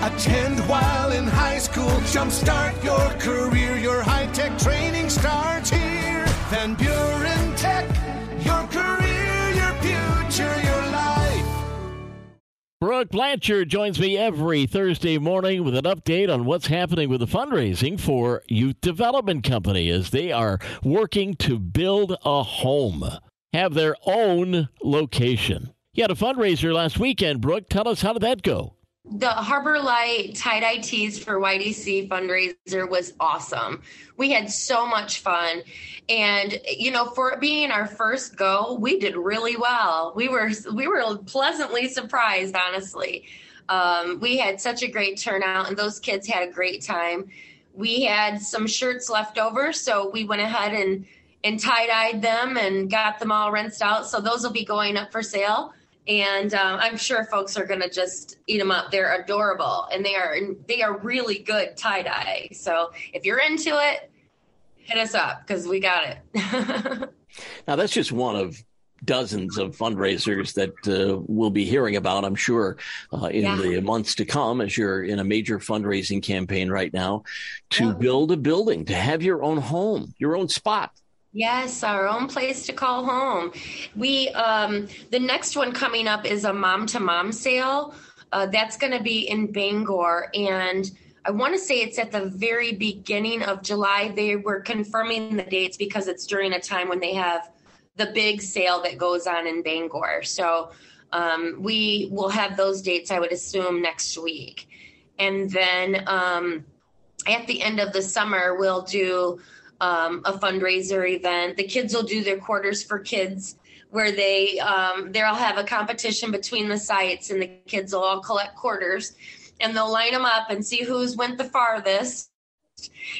Attend while in high school. Jumpstart your career. Your high tech training starts here. Van Buren Tech. Your career, your future, your life. Brook Blanchard joins me every Thursday morning with an update on what's happening with the fundraising for Youth Development Company as they are working to build a home, have their own location. You had a fundraiser last weekend, Brook. Tell us how did that go? The Harbor Light tie dye tees for YDC fundraiser was awesome. We had so much fun. And you know, for it being our first go, we did really well. We were we were pleasantly surprised, honestly. Um, we had such a great turnout, and those kids had a great time. We had some shirts left over, so we went ahead and and tie dyed them and got them all rinsed out. So those will be going up for sale and um, I'm sure folks are going to just eat them up. They're adorable, and they are they are really good tie dye. So if you're into it, hit us up because we got it. now that's just one of dozens of fundraisers that uh, we'll be hearing about, I'm sure, uh, in yeah. the months to come as you're in a major fundraising campaign right now to yeah. build a building, to have your own home, your own spot Yes, our own place to call home. We um, the next one coming up is a mom to mom sale. Uh, that's going to be in Bangor, and I want to say it's at the very beginning of July. They were confirming the dates because it's during a time when they have the big sale that goes on in Bangor. So um, we will have those dates, I would assume, next week, and then um, at the end of the summer we'll do um, a fundraiser event. The kids will do their quarters for kids where they um, they'll have a competition between the sites and the kids will all collect quarters and they'll line them up and see who's went the farthest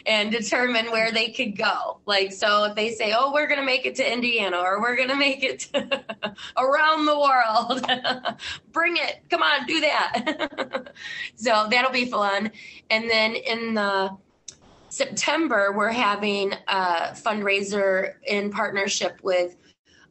and determine where they could go. Like, so if they say, oh, we're going to make it to Indiana or we're going to make it around the world, bring it. Come on, do that. so that'll be fun. And then in the September, we're having a fundraiser in partnership with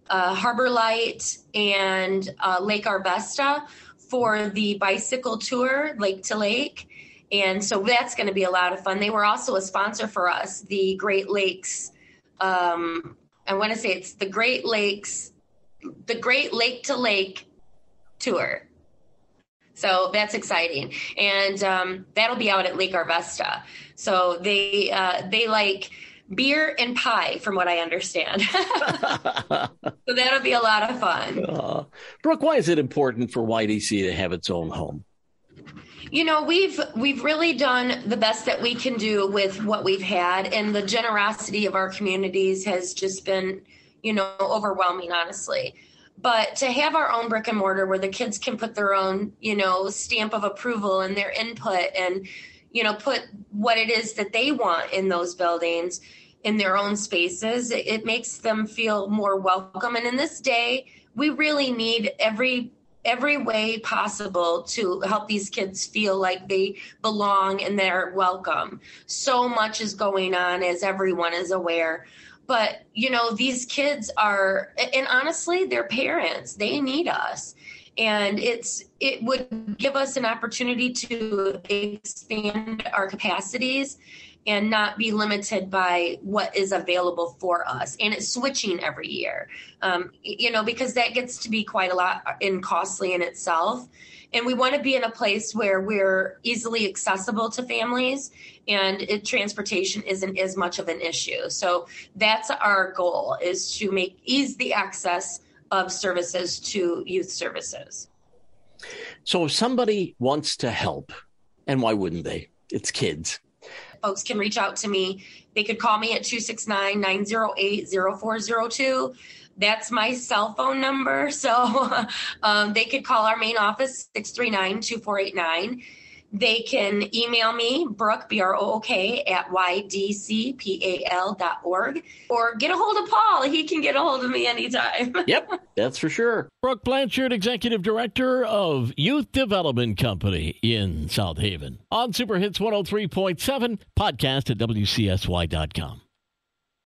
uh, Harbor Light and uh, Lake Arvesta for the bicycle tour, Lake to Lake. And so that's going to be a lot of fun. They were also a sponsor for us, the Great Lakes. Um, I want to say it's the Great Lakes, the Great Lake to Lake tour. So that's exciting, and um, that'll be out at Lake Arvesta. So they uh, they like beer and pie, from what I understand. so that'll be a lot of fun. Uh, Brook, why is it important for YDC to have its own home? You know, we've we've really done the best that we can do with what we've had, and the generosity of our communities has just been, you know, overwhelming. Honestly, but to have our own brick and mortar where the kids can put their own you know stamp of approval and their input and you know put what it is that they want in those buildings in their own spaces it, it makes them feel more welcome. And in this day we really need every every way possible to help these kids feel like they belong and they're welcome. So much is going on as everyone is aware but you know these kids are and honestly their parents. They need us and it's it would give us an opportunity to expand our capacities and not be limited by what is available for us. And it's switching every year. Um, you know because that gets to be quite a lot and costly in itself. And we want to be in a place where we're easily accessible to families and it, transportation isn't as much of an issue. So that's our goal is to make ease the access of services to youth services. So if somebody wants to help and why wouldn't they? It's kids. Folks can reach out to me. They could call me at 269-908-0402 that's my cell phone number. So um, they could call our main office, 639 2489. They can email me, Brook, B R O O K, at ydcpal.org, or get a hold of Paul. He can get a hold of me anytime. yep, that's for sure. Brook Blanchard, Executive Director of Youth Development Company in South Haven. On Super Hits 103.7, podcast at WCSY.com.